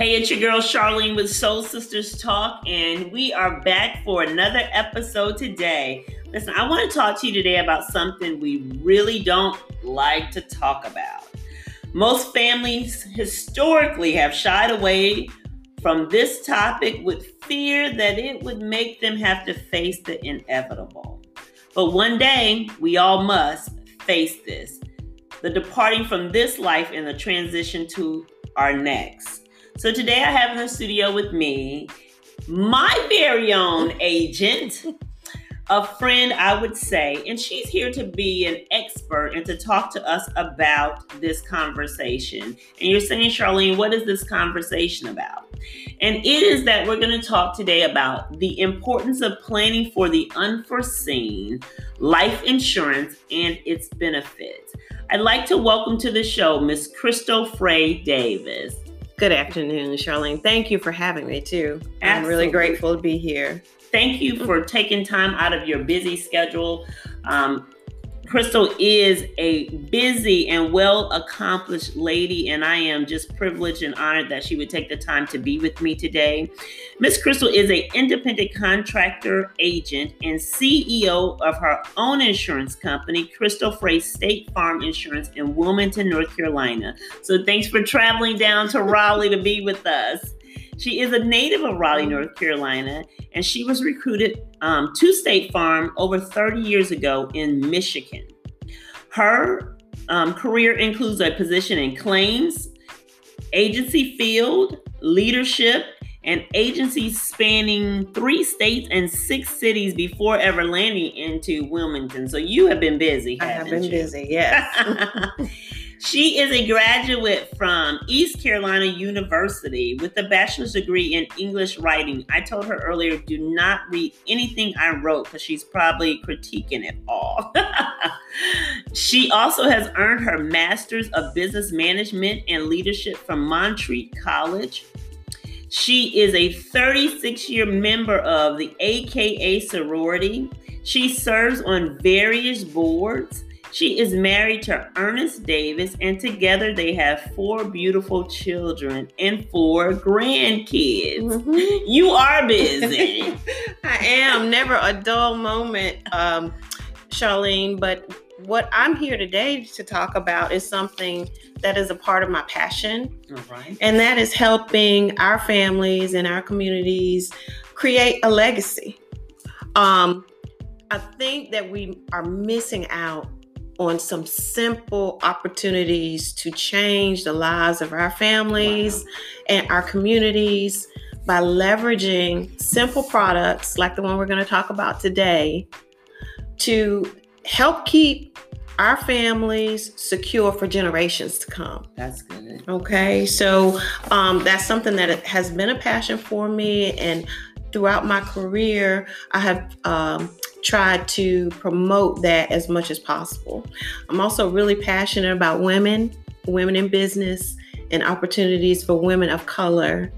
Hey, it's your girl Charlene with Soul Sisters Talk, and we are back for another episode today. Listen, I want to talk to you today about something we really don't like to talk about. Most families historically have shied away from this topic with fear that it would make them have to face the inevitable. But one day, we all must face this the departing from this life and the transition to our next. So today I have in the studio with me my very own agent, a friend, I would say, and she's here to be an expert and to talk to us about this conversation. And you're saying, Charlene, what is this conversation about? And it is that we're going to talk today about the importance of planning for the unforeseen, life insurance, and its benefits. I'd like to welcome to the show Miss Crystal Frey Davis. Good afternoon, Charlene. Thank you for having me too. Absolutely. I'm really grateful to be here. Thank you for taking time out of your busy schedule. Um, Crystal is a busy and well accomplished lady, and I am just privileged and honored that she would take the time to be with me today. Miss Crystal is an independent contractor agent and CEO of her own insurance company, Crystal Frey State Farm Insurance in Wilmington, North Carolina. So thanks for traveling down to Raleigh to be with us. She is a native of Raleigh, North Carolina, and she was recruited um, to State Farm over 30 years ago in Michigan. Her um, career includes a position in claims, agency field, leadership, and agencies spanning three states and six cities before ever landing into Wilmington. So you have been busy. I have been you? busy, yes. She is a graduate from East Carolina University with a bachelor's degree in English writing. I told her earlier, do not read anything I wrote because she's probably critiquing it all. she also has earned her master's of business management and leadership from Montreat College. She is a 36 year member of the AKA sorority. She serves on various boards. She is married to Ernest Davis, and together they have four beautiful children and four grandkids. Mm-hmm. You are busy. I am. Never a dull moment, um, Charlene. But what I'm here today to talk about is something that is a part of my passion. And that is helping our families and our communities create a legacy. Um, I think that we are missing out on some simple opportunities to change the lives of our families wow. and our communities by leveraging simple products like the one we're going to talk about today to help keep our families secure for generations to come. That's good. Okay, so um, that's something that has been a passion for me, and throughout my career, I have um, tried to promote that as much as possible. I'm also really passionate about women, women in business, and opportunities for women of color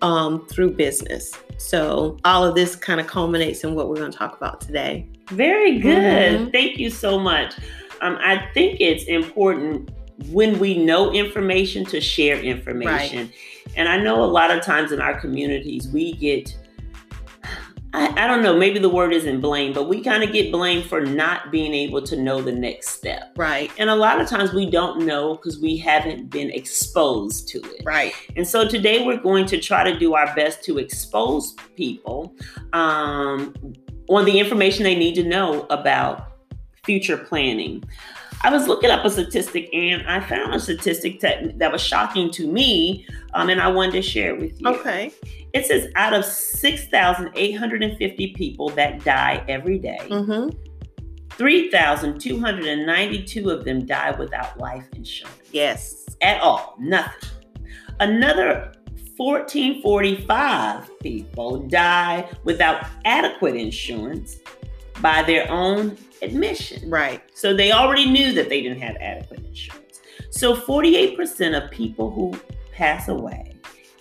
um, through business. So, all of this kind of culminates in what we're going to talk about today. Very good. Mm-hmm. Thank you so much. Um, I think it's important when we know information to share information. Right. And I know a lot of times in our communities, we get I, I don't know, maybe the word isn't blame, but we kind of get blamed for not being able to know the next step. Right. And a lot of times we don't know because we haven't been exposed to it. Right. And so today we're going to try to do our best to expose people um, on the information they need to know about future planning. I was looking up a statistic and I found a statistic that, that was shocking to me, um, and I wanted to share it with you. Okay. It says out of 6,850 people that die every day, mm-hmm. 3,292 of them die without life insurance. Yes. At all. Nothing. Another 1445 people die without adequate insurance by their own admission. Right. So they already knew that they didn't have adequate insurance. So 48% of people who pass away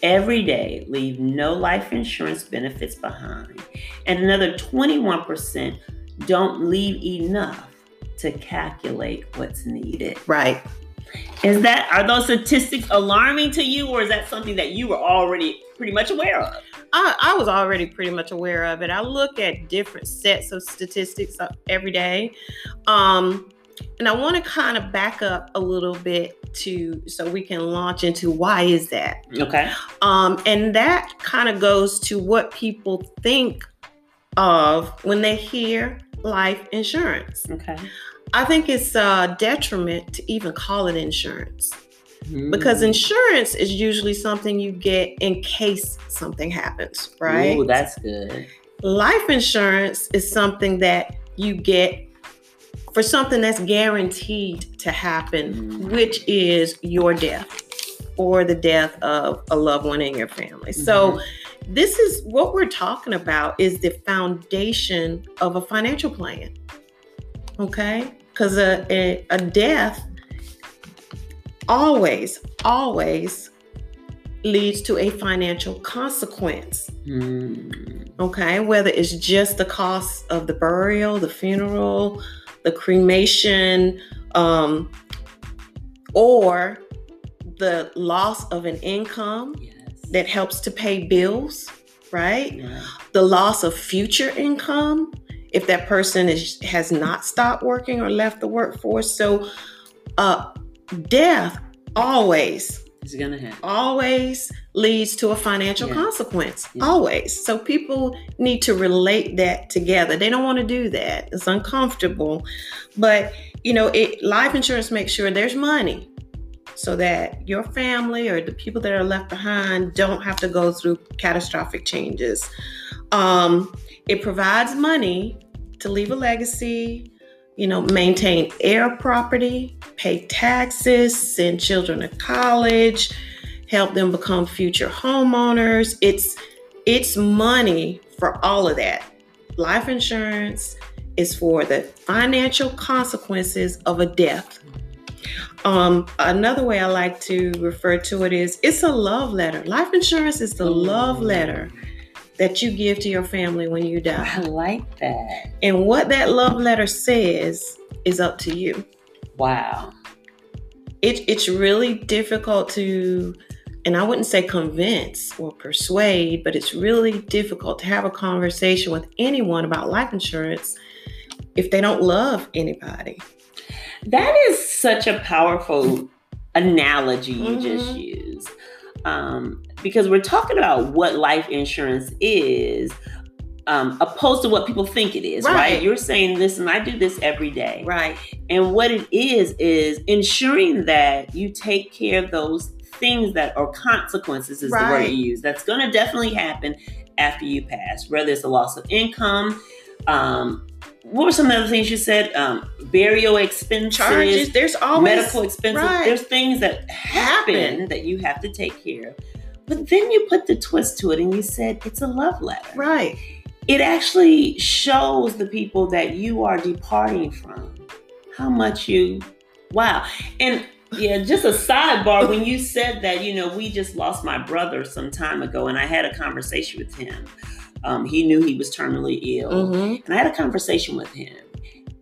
every day leave no life insurance benefits behind, and another 21% don't leave enough to calculate what's needed. Right. Is that are those statistics alarming to you, or is that something that you were already pretty much aware of? I, I was already pretty much aware of it. I look at different sets of statistics uh, every day. Um, and I want to kind of back up a little bit to so we can launch into why is that? Okay. Um, and that kind of goes to what people think of when they hear life insurance. Okay. I think it's a detriment to even call it insurance. Because mm. insurance is usually something you get in case something happens, right? Oh, that's good. Life insurance is something that you get for something that's guaranteed to happen, mm. which is your death or the death of a loved one in your family. Mm-hmm. So this is what we're talking about is the foundation of a financial plan. Okay? Because a, a, a death always, always leads to a financial consequence. Mm. Okay, whether it's just the cost of the burial, the funeral, the cremation, um, or the loss of an income yes. that helps to pay bills, right? Yeah. The loss of future income if that person is has not stopped working or left the workforce. So, uh, death always is going to happen. Always leads to a financial yeah. consequence. Yeah. Always. So people need to relate that together. They don't want to do that. It's uncomfortable. But, you know, it life insurance makes sure there's money so that your family or the people that are left behind don't have to go through catastrophic changes. Um, it provides money to leave a legacy, you know, maintain heir property, pay taxes, send children to college, help them become future homeowners. It's it's money for all of that. Life insurance is for the financial consequences of a death. Um, another way I like to refer to it is it's a love letter. Life insurance is the love letter that you give to your family when you die. I like that. And what that love letter says is up to you. Wow. It, it's really difficult to, and I wouldn't say convince or persuade, but it's really difficult to have a conversation with anyone about life insurance if they don't love anybody. That is such a powerful analogy you mm-hmm. just used um, because we're talking about what life insurance is um, opposed to what people think it is, right. right? You're saying, listen, I do this every day. Right. And what it is, is ensuring that you take care of those things that are consequences, is right. the word you use. That's going to definitely happen after you pass, whether it's a loss of income, um, what were some of the things you said? Um, burial expenses, charges. There's always medical expenses. Right. There's things that happen, happen, that you have to take care of. But then you put the twist to it, and you said it's a love letter. Right. It actually shows the people that you are departing from how much you. Wow. And yeah, just a sidebar. when you said that, you know, we just lost my brother some time ago, and I had a conversation with him um, he knew he was terminally ill. Mm-hmm. And I had a conversation with him.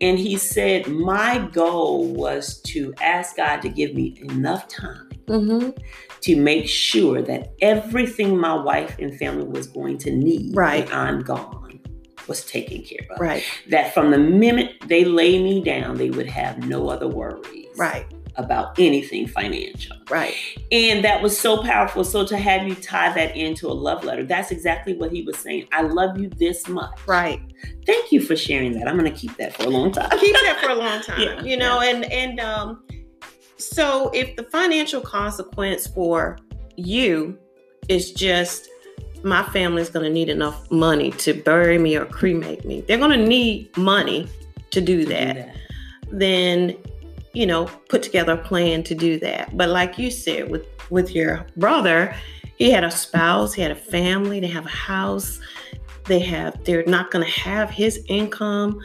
And he said, My goal was to ask God to give me enough time mm-hmm. To make sure that everything my wife and family was going to need right. when I'm gone was taken care of. Right. That from the minute they lay me down, they would have no other worries. Right about anything financial. Right. And that was so powerful. So to have you tie that into a love letter, that's exactly what he was saying. I love you this much. Right. Thank you for sharing that. I'm going to keep that for a long time. keep that for a long time. yeah, you know, yeah. and and um so if the financial consequence for you is just my family is going to need enough money to bury me or cremate me. They're going to need money to do that. do that. Then you know, put together a plan to do that. But like you said, with with your brother, he had a spouse, he had a family, they have a house, they have they're not going to have his income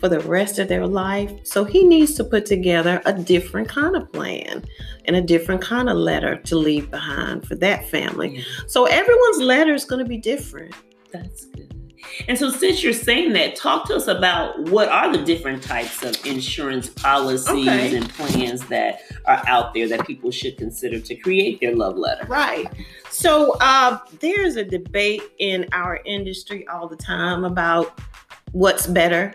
for the rest of their life. So he needs to put together a different kind of plan and a different kind of letter to leave behind for that family. So everyone's letter is going to be different. That's good. And so, since you're saying that, talk to us about what are the different types of insurance policies okay. and plans that are out there that people should consider to create their love letter. Right. So, uh, there's a debate in our industry all the time about what's better.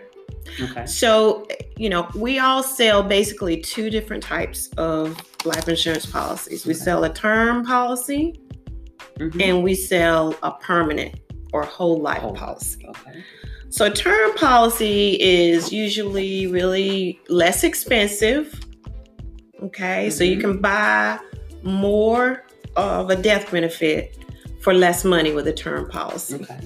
Okay. So, you know, we all sell basically two different types of life insurance policies. We sell a term policy mm-hmm. and we sell a permanent or whole life whole policy. Okay. So, a term policy is usually really less expensive. Okay. Mm-hmm. So, you mm-hmm. can buy more of a death benefit for less money with a term policy. Okay.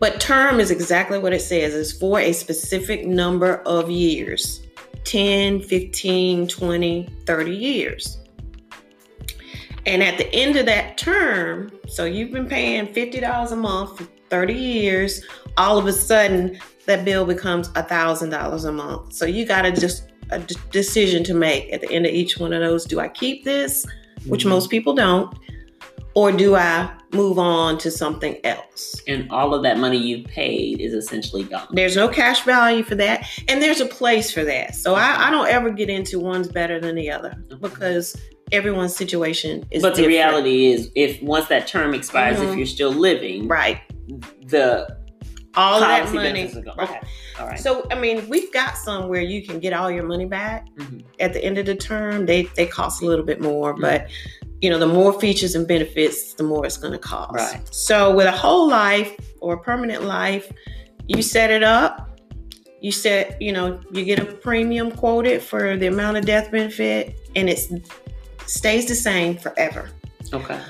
But term is exactly what it says it's for a specific number of years 10, 15, 20, 30 years. And at the end of that term, so you've been paying $50 a month for 30 years, all of a sudden that bill becomes $1,000 a month. So you got to just a d- decision to make at the end of each one of those. Do I keep this, which mm-hmm. most people don't, or do I move on to something else? And all of that money you paid is essentially gone. There's no cash value for that, and there's a place for that. So I, I don't ever get into one's better than the other because everyone's situation is but the reality is if once that term expires mm-hmm. if you're still living right the all that money okay all right so i mean we've got some where you can get all your money back mm-hmm. at the end of the term they they cost a little bit more mm-hmm. but you know the more features and benefits the more it's going to cost right so with a whole life or a permanent life you set it up you set you know you get a premium quoted for the amount of death benefit and it stays the same forever. Okay.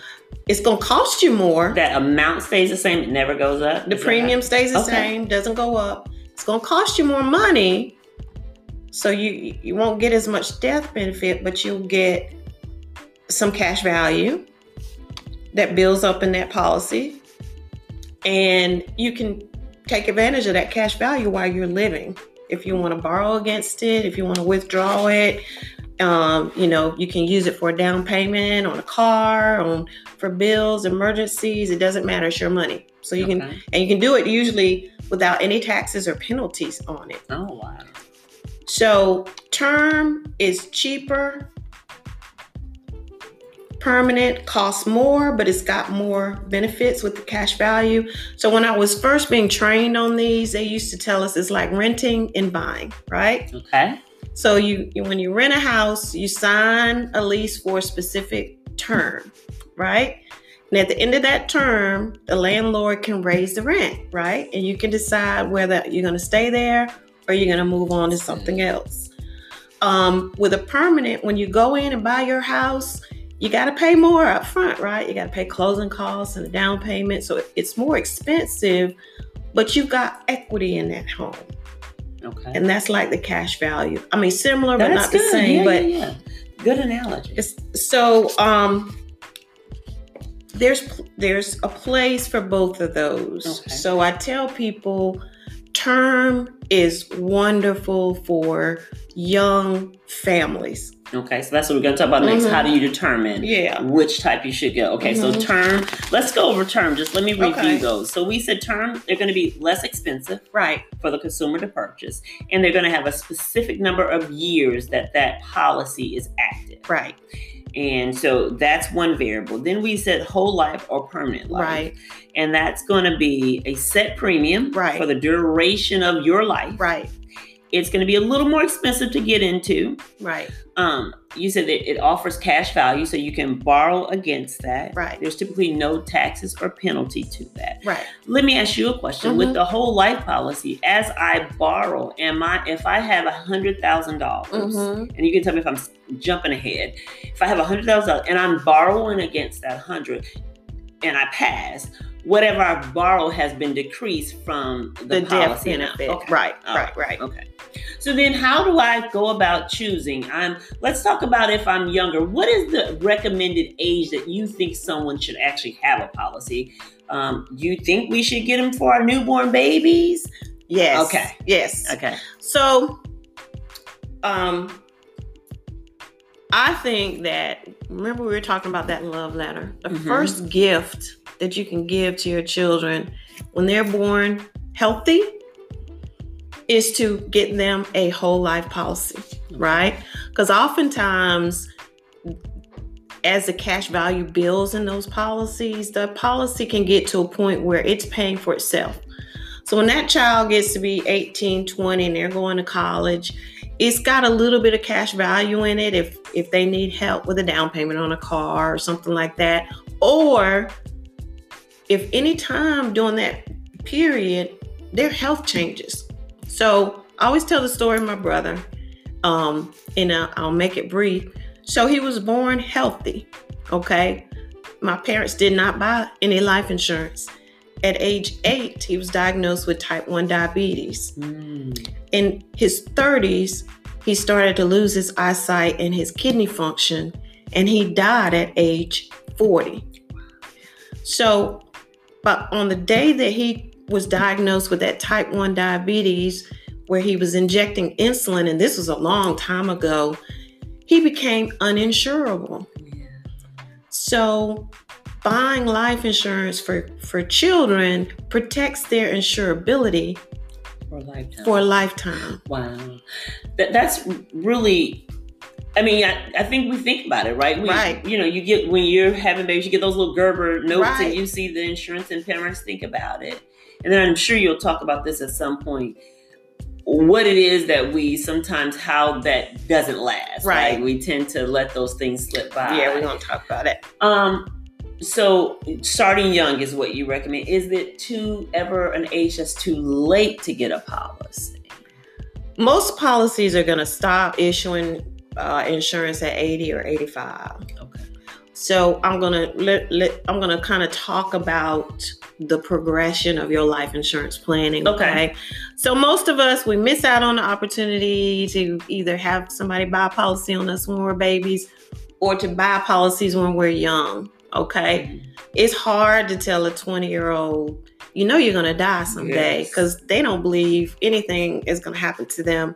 It's going to cost you more. That amount stays the same. It never goes up. The premium stays the okay. same, doesn't go up. It's going to cost you more money. So you you won't get as much death benefit, but you'll get some cash value that builds up in that policy. And you can take advantage of that cash value while you're living. If you want to borrow against it, if you want to withdraw it, um, you know, you can use it for a down payment on a car, on for bills, emergencies. It doesn't matter. It's your money. So you okay. can and you can do it usually without any taxes or penalties on it. Oh wow. So term is cheaper. Permanent costs more, but it's got more benefits with the cash value. So when I was first being trained on these, they used to tell us it's like renting and buying, right? Okay. So you, when you rent a house, you sign a lease for a specific term, right? And at the end of that term, the landlord can raise the rent, right? And you can decide whether you're going to stay there or you're going to move on to something else. Um, with a permanent, when you go in and buy your house, you got to pay more up front, right? You got to pay closing costs and a down payment. So it's more expensive, but you've got equity in that home. Okay. And that's like the cash value. I mean, similar that's but not good. the same. Yeah, but yeah, yeah. good analogy. so um, there's there's a place for both of those. Okay. So I tell people, term is wonderful for young families. Okay, so that's what we're going to talk about next. Mm-hmm. How do you determine yeah. which type you should go? Okay, mm-hmm. so term, let's go over term. Just let me review okay. those. So we said term, they're going to be less expensive right, for the consumer to purchase, and they're going to have a specific number of years that that policy is active. Right. And so that's one variable. Then we said whole life or permanent life. Right. And that's going to be a set premium right. for the duration of your life. Right. It's going to be a little more expensive to get into. Right. Um, you said that it offers cash value, so you can borrow against that. Right. There's typically no taxes or penalty to that. Right. Let me ask you a question. Mm-hmm. With the whole life policy, as I borrow, am I if I have a hundred thousand dollars, mm-hmm. and you can tell me if I'm jumping ahead, if I have a hundred thousand dollars and I'm borrowing against that hundred, and I pass, whatever I borrow has been decreased from the, the policy benefit. Okay. Right, right, right. Okay. So then how do I go about choosing? I'm let's talk about if I'm younger. What is the recommended age that you think someone should actually have a policy? Um, you think we should get them for our newborn babies? Yes. Okay. Yes. Okay. So um I think that remember we were talking about that love letter. The mm-hmm. first gift that you can give to your children when they're born healthy is to get them a whole life policy, right? Because oftentimes as the cash value builds in those policies, the policy can get to a point where it's paying for itself. So when that child gets to be 18, 20 and they're going to college, it's got a little bit of cash value in it if if they need help with a down payment on a car or something like that or if any time during that period their health changes so i always tell the story of my brother um, and I'll, I'll make it brief so he was born healthy okay my parents did not buy any life insurance at age eight, he was diagnosed with type 1 diabetes. Mm. In his 30s, he started to lose his eyesight and his kidney function, and he died at age 40. So, but on the day that he was diagnosed with that type 1 diabetes, where he was injecting insulin, and this was a long time ago, he became uninsurable. Yeah. So buying life insurance for, for children protects their insurability for a lifetime. For a lifetime. Wow. That, that's really I mean, I, I think we think about it, right? We, right. You know, you get when you're having babies, you get those little Gerber notes, right. and you see the insurance, and parents think about it. And then I'm sure you'll talk about this at some point. What it is that we sometimes how that doesn't last, right? right? We tend to let those things slip by. Yeah, we don't talk about it. Um, so starting young is what you recommend. Is it too ever an age that's too late to get a policy? Most policies are going to stop issuing uh, insurance at 80 or 85. Okay. So I'm gonna let, let I'm gonna kind of talk about the progression of your life insurance planning. Okay. okay. So most of us we miss out on the opportunity to either have somebody buy a policy on us when we're babies, or to buy policies when we're young. Okay. It's hard to tell a 20 year old, you know, you're to die someday because yes. they don't believe anything is to happen to them.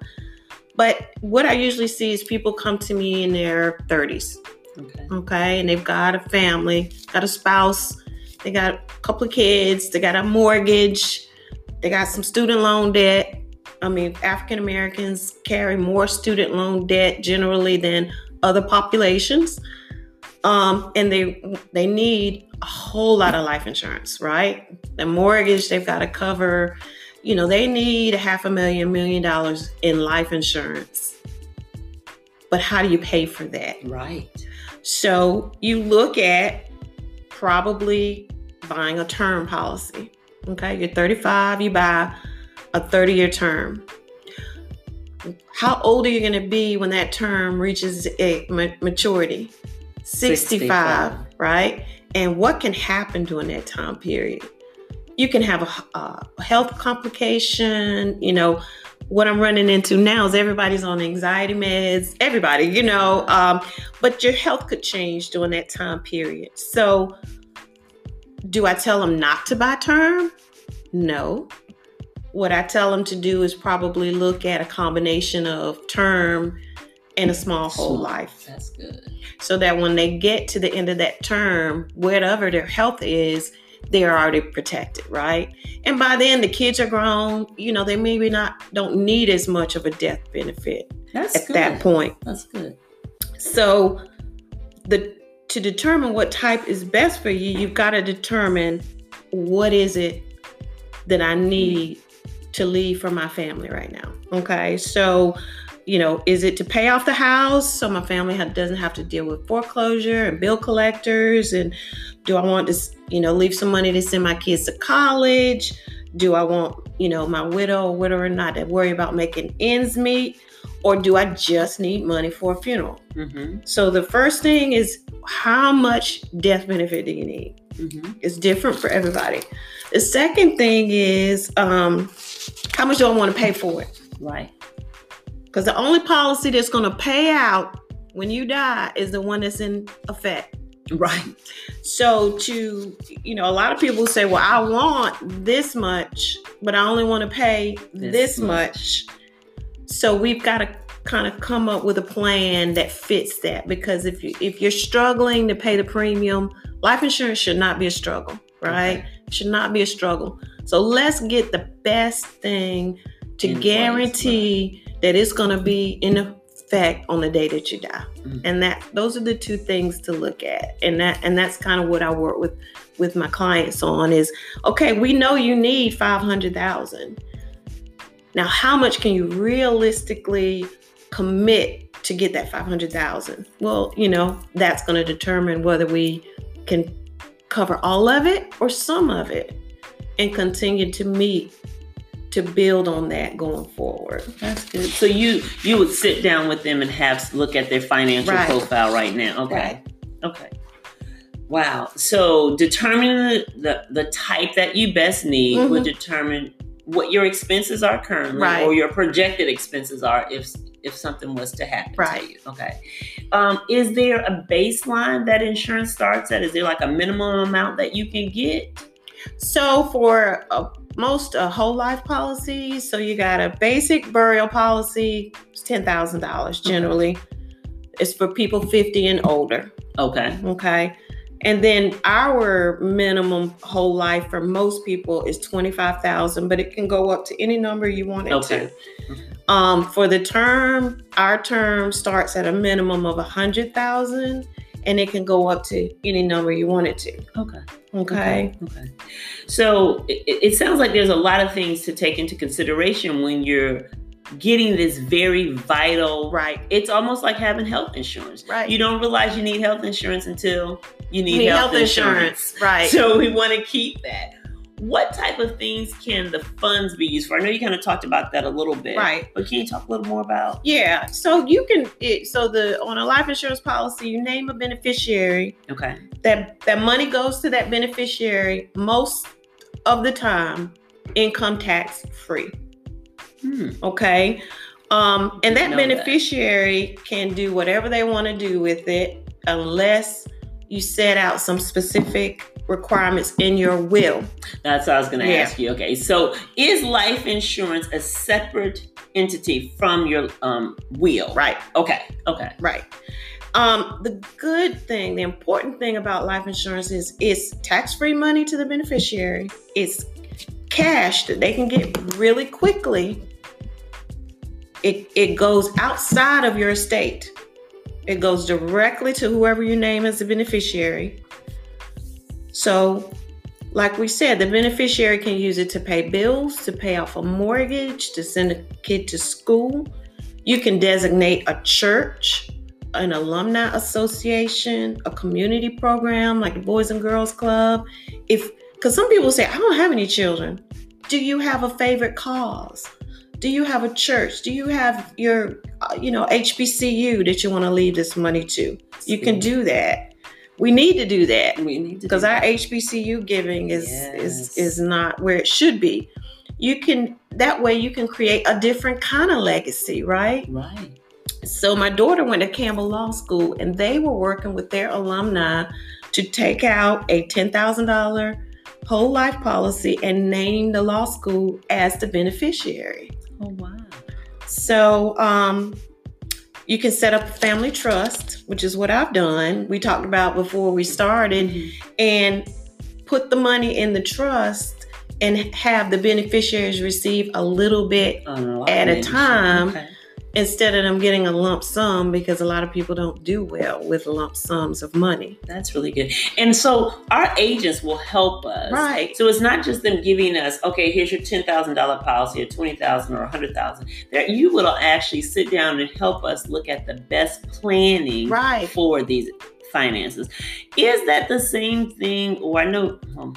But what I usually see is people come to me in their 30s. Okay. Okay. And they've got a family, got a spouse, they got a couple of kids, they got a mortgage, they got some student loan debt. I mean, African Americans carry more student loan debt generally than other populations um, and they they need a whole lot of life insurance, right? The mortgage they've got to cover. You know, they need a half a million, million dollars in life insurance. But how do you pay for that? Right. So you look at probably buying a term policy. Okay, you're 35, you buy a 30 year term. How old are you going to be when that term reaches a maturity? 65, 65, right? And what can happen during that time period? You can have a, a health complication, you know, what I'm running into now is everybody's on anxiety meds, everybody, you know, um, but your health could change during that time period. So, do I tell them not to buy term? No. What I tell them to do is probably look at a combination of term and a small whole life. That's good so that when they get to the end of that term, whatever their health is, they're already protected, right? And by then the kids are grown, you know, they maybe not don't need as much of a death benefit That's at good. that point. That's good. So the to determine what type is best for you, you've got to determine what is it that I need to leave for my family right now. Okay. So you know, is it to pay off the house so my family doesn't have to deal with foreclosure and bill collectors? And do I want to, you know, leave some money to send my kids to college? Do I want, you know, my widow or widower not to worry about making ends meet? Or do I just need money for a funeral? Mm-hmm. So the first thing is how much death benefit do you need? Mm-hmm. It's different for everybody. The second thing is um, how much do I want to pay for it? Right. Because the only policy that's going to pay out when you die is the one that's in effect. Right. So to you know, a lot of people say, "Well, I want this much, but I only want to pay this, this much. much." So we've got to kind of come up with a plan that fits that because if you if you're struggling to pay the premium, life insurance should not be a struggle, right? Okay. Should not be a struggle. So let's get the best thing to in guarantee place? That it's going to be in effect on the day that you die. Mm-hmm. And that those are the two things to look at. And that and that's kind of what I work with with my clients on is okay, we know you need 500,000. Now, how much can you realistically commit to get that 500,000? Well, you know, that's going to determine whether we can cover all of it or some of it and continue to meet to build on that going forward. That's good. So you you would sit down with them and have look at their financial right. profile right now. Okay. Right. Okay. Wow. So determining the, the, type that you best need mm-hmm. would determine what your expenses are currently right. or your projected expenses are if if something was to happen right. to you. Okay. Um, is there a baseline that insurance starts at? Is there like a minimum amount that you can get? So for a, most a whole life policies, so you got a basic burial policy, it's ten thousand dollars generally. Okay. It's for people fifty and older. Okay. Okay. And then our minimum whole life for most people is 25,000, but it can go up to any number you want it okay. to. Um, for the term, our term starts at a minimum of 100,000 and it can go up to any number you want it to. Okay. Okay. Okay. So it, it sounds like there's a lot of things to take into consideration when you're getting this very vital right it's almost like having health insurance right you don't realize you need health insurance until you need, need health, health insurance. insurance right so we want to keep that what type of things can the funds be used for? I know you kind of talked about that a little bit, right? But can you talk a little more about? Yeah, so you can. It, so the on a life insurance policy, you name a beneficiary. Okay. That that money goes to that beneficiary most of the time, income tax free. Hmm. Okay. Um, and that beneficiary that. can do whatever they want to do with it unless you set out some specific requirements in your will. That's what I was going to yeah. ask you. Okay, so is life insurance a separate entity from your um, will? Right. Okay. Okay. Right. Um, the good thing, the important thing about life insurance is it's tax-free money to the beneficiary. It's cash that they can get really quickly. It, it goes outside of your estate. It goes directly to whoever you name as the beneficiary. So, like we said, the beneficiary can use it to pay bills, to pay off a mortgage, to send a kid to school. You can designate a church, an alumni association, a community program like the Boys and Girls Club. If because some people say, I don't have any children. Do you have a favorite cause? Do you have a church? Do you have your, uh, you know, HBCU that you want to leave this money to? You can do that. We need to do that. We need to because our HBCU giving is yes. is is not where it should be. You can that way you can create a different kind of legacy, right? Right. So my daughter went to Campbell Law School and they were working with their alumni to take out a ten thousand dollar whole life policy and name the law school as the beneficiary. Oh wow. So um you can set up a family trust, which is what I've done. We talked about before we started, mm-hmm. and put the money in the trust and have the beneficiaries receive a little bit at a time. Okay instead of them getting a lump sum because a lot of people don't do well with lump sums of money. That's really good. And so our agents will help us. Right. So it's not just them giving us, okay, here's your $10,000 policy or 20,000 or 100,000. There you will actually sit down and help us look at the best planning right. for these finances. Is that the same thing or I know um,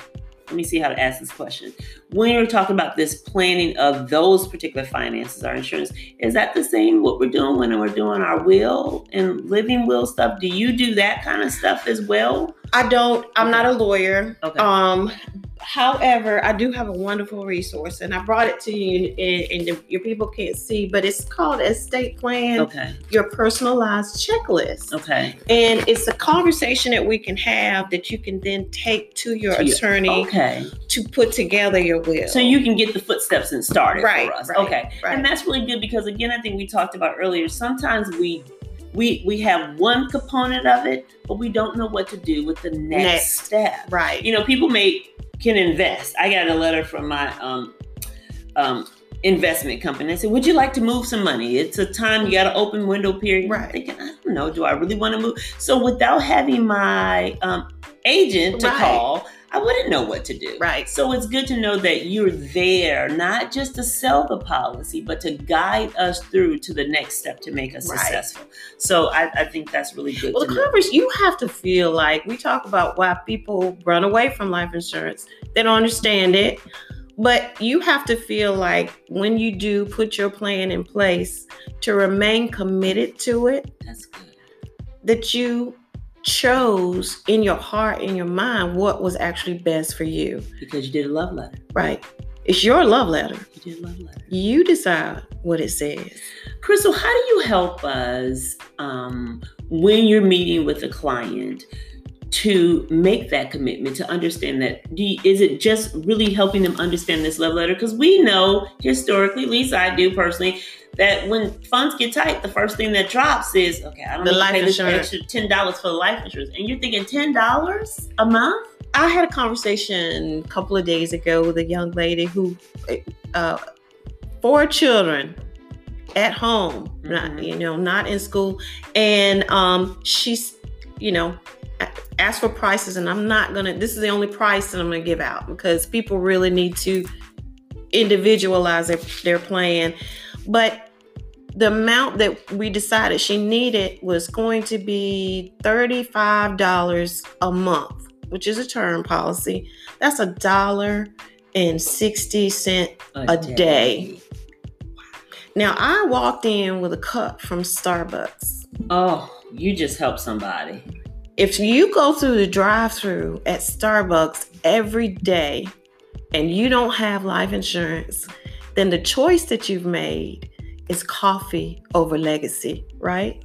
let me see how to ask this question. When you're talking about this planning of those particular finances, our insurance, is that the same what we're doing when we're doing our will and living will stuff? Do you do that kind of stuff as well? I don't. I'm okay. not a lawyer. Okay. Um, However, I do have a wonderful resource, and I brought it to you, and, and your people can't see, but it's called Estate Plan. Okay. Your personalized checklist. Okay. And it's a conversation that we can have that you can then take to your To your- attorney Okay. to put together your will. So you can get the footsteps and started Right, for us. right, okay. right. And that's really good because again, I think we talked about earlier. Sometimes we we we have one component of it, but we don't know what to do with the next, Next. step. right. You know, people may can invest. I got a letter from my um um investment company. They said, Would you like to move some money? It's a time you got an open window period. I'm Right. thinking, I don't know, do I really want to move? So without having my um agent to Right. call, I wouldn't know what to do. Right. So it's good to know that you're there, not just to sell the policy, but to guide us through to the next step to make us Right. successful. So I, I think that's really good. Well, the know. conversation you have to feel like we talk about why people run away from life insurance. They don't understand it, but you have to feel like when you do put your plan in place to remain committed to it, That's good. that you chose in your heart in your mind what was actually best for you. Because you did a love letter. Right? It's your love letter. You did a love letter. You decide what it says. Crystal, how do you help us um, when you're meeting with a client to make that commitment to understand that? Do you, is it just really helping them understand this love letter? Because we know historically, at least I do personally, that when funds get tight, the first thing that drops is okay. I don't The need to life pay this insurance. extra ten dollars for the life insurance, and you're thinking ten dollars a month. I had a conversation a couple of days ago with a young lady who, uh, four children at home, not Mhm. you know, not in school, and um, she's, you know, asked for prices, and I'm not gonna. This is the only price that I'm gonna give out because people really need to individualize their, their plan, but. The amount that we decided she needed was going to be $35 a month which is a term policy, that's a dollar and 60 cent. A day. Now, I walked in with a cup from Starbucks. Oh, you just helped somebody. If you go through the drive through at Starbucks every day and you don't have life insurance, then the choice that you've made is coffee over legacy, right?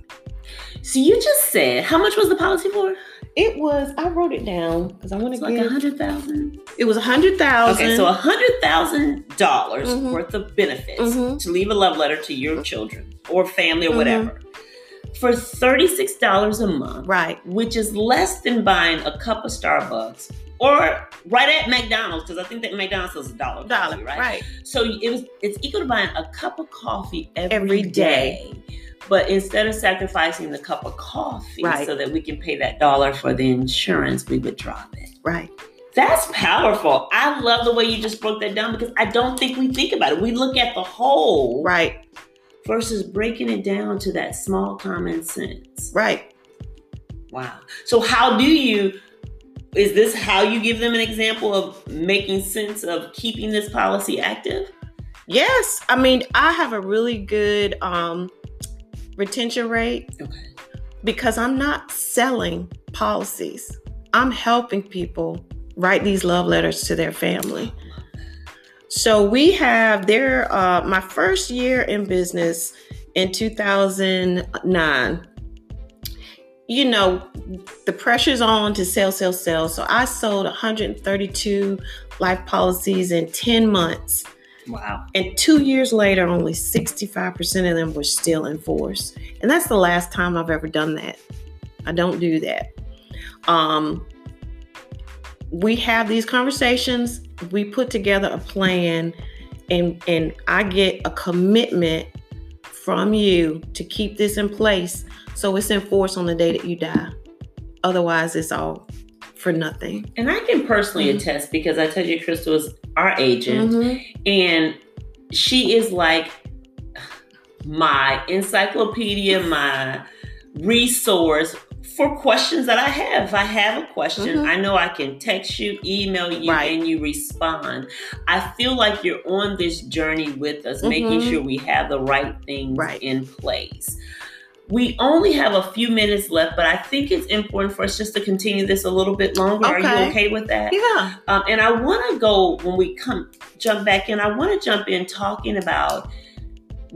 So you just said how much was the policy for? It was, I wrote it down because I want to like give a hundred thousand. it was a hundred thousand. Okay, so a hundred thousand dollars Mhm. worth of benefits Mhm. to leave a love letter to your children or family or Mhm. whatever for thirty six dollars a month, right. which is less than buying a cup of Starbucks or right at McDonald's because I think that McDonald's is a dollar, Dollar, coffee, right. So it was it's equal to buying a cup of coffee Every every day. day. But instead of sacrificing the cup of coffee Right. so that we can pay that dollar for the insurance, we would drop it. Right. That's powerful. I love the way you just broke that down because I don't think we think about it. We look at the whole Right. versus breaking it down to that small common sense. Right. Wow. So how do you is this how you give them an example of making sense of keeping this policy active? Yes. I mean, I have a really good um retention rate Okay. because I'm not selling policies. I'm helping people write these love letters to their family. So we have their uh my first year in business in 2009. You know, the pressure's on to sell, sell, sell. So I sold 132 life policies in 10 months. Wow. And two years later, only 65% of them were still in force. And that's the last time I've ever done that. I don't do that. Um, we have these conversations, we put together a plan, and, and I get a commitment from you to keep this in place so it's enforced on the day that you die. Otherwise, it's all for nothing. And I can personally Mhm. attest because I tell you Crystal is our agent Mhm. and she is like my encyclopedia, my resource for questions that I have. If I have a question, Mhm. I know I can text you, email you, Right. and you respond. I feel like you're on this journey with us, making Mhm. sure we have the right things Right. in place. We only have a few minutes left, but I think it's important for us just to continue this a little bit longer. Okay. Are you okay with that? Yeah. Um, and I want to go when we come jump back in. I want to jump in talking about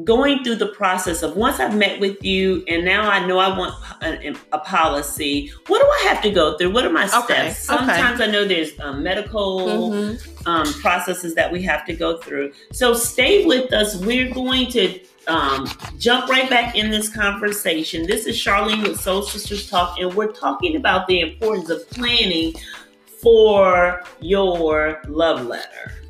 going through the process of once I've met with you and now I know I want a, a policy, what do I have to go through? What are my steps? Okay. Sometimes okay. I know there's um, medical mm-hmm. um, processes that we have to go through. So stay with us. We're going to um, jump right back in this conversation. This is Charlene with Soul Sisters Talk, and we're talking about the importance of planning for your love letter.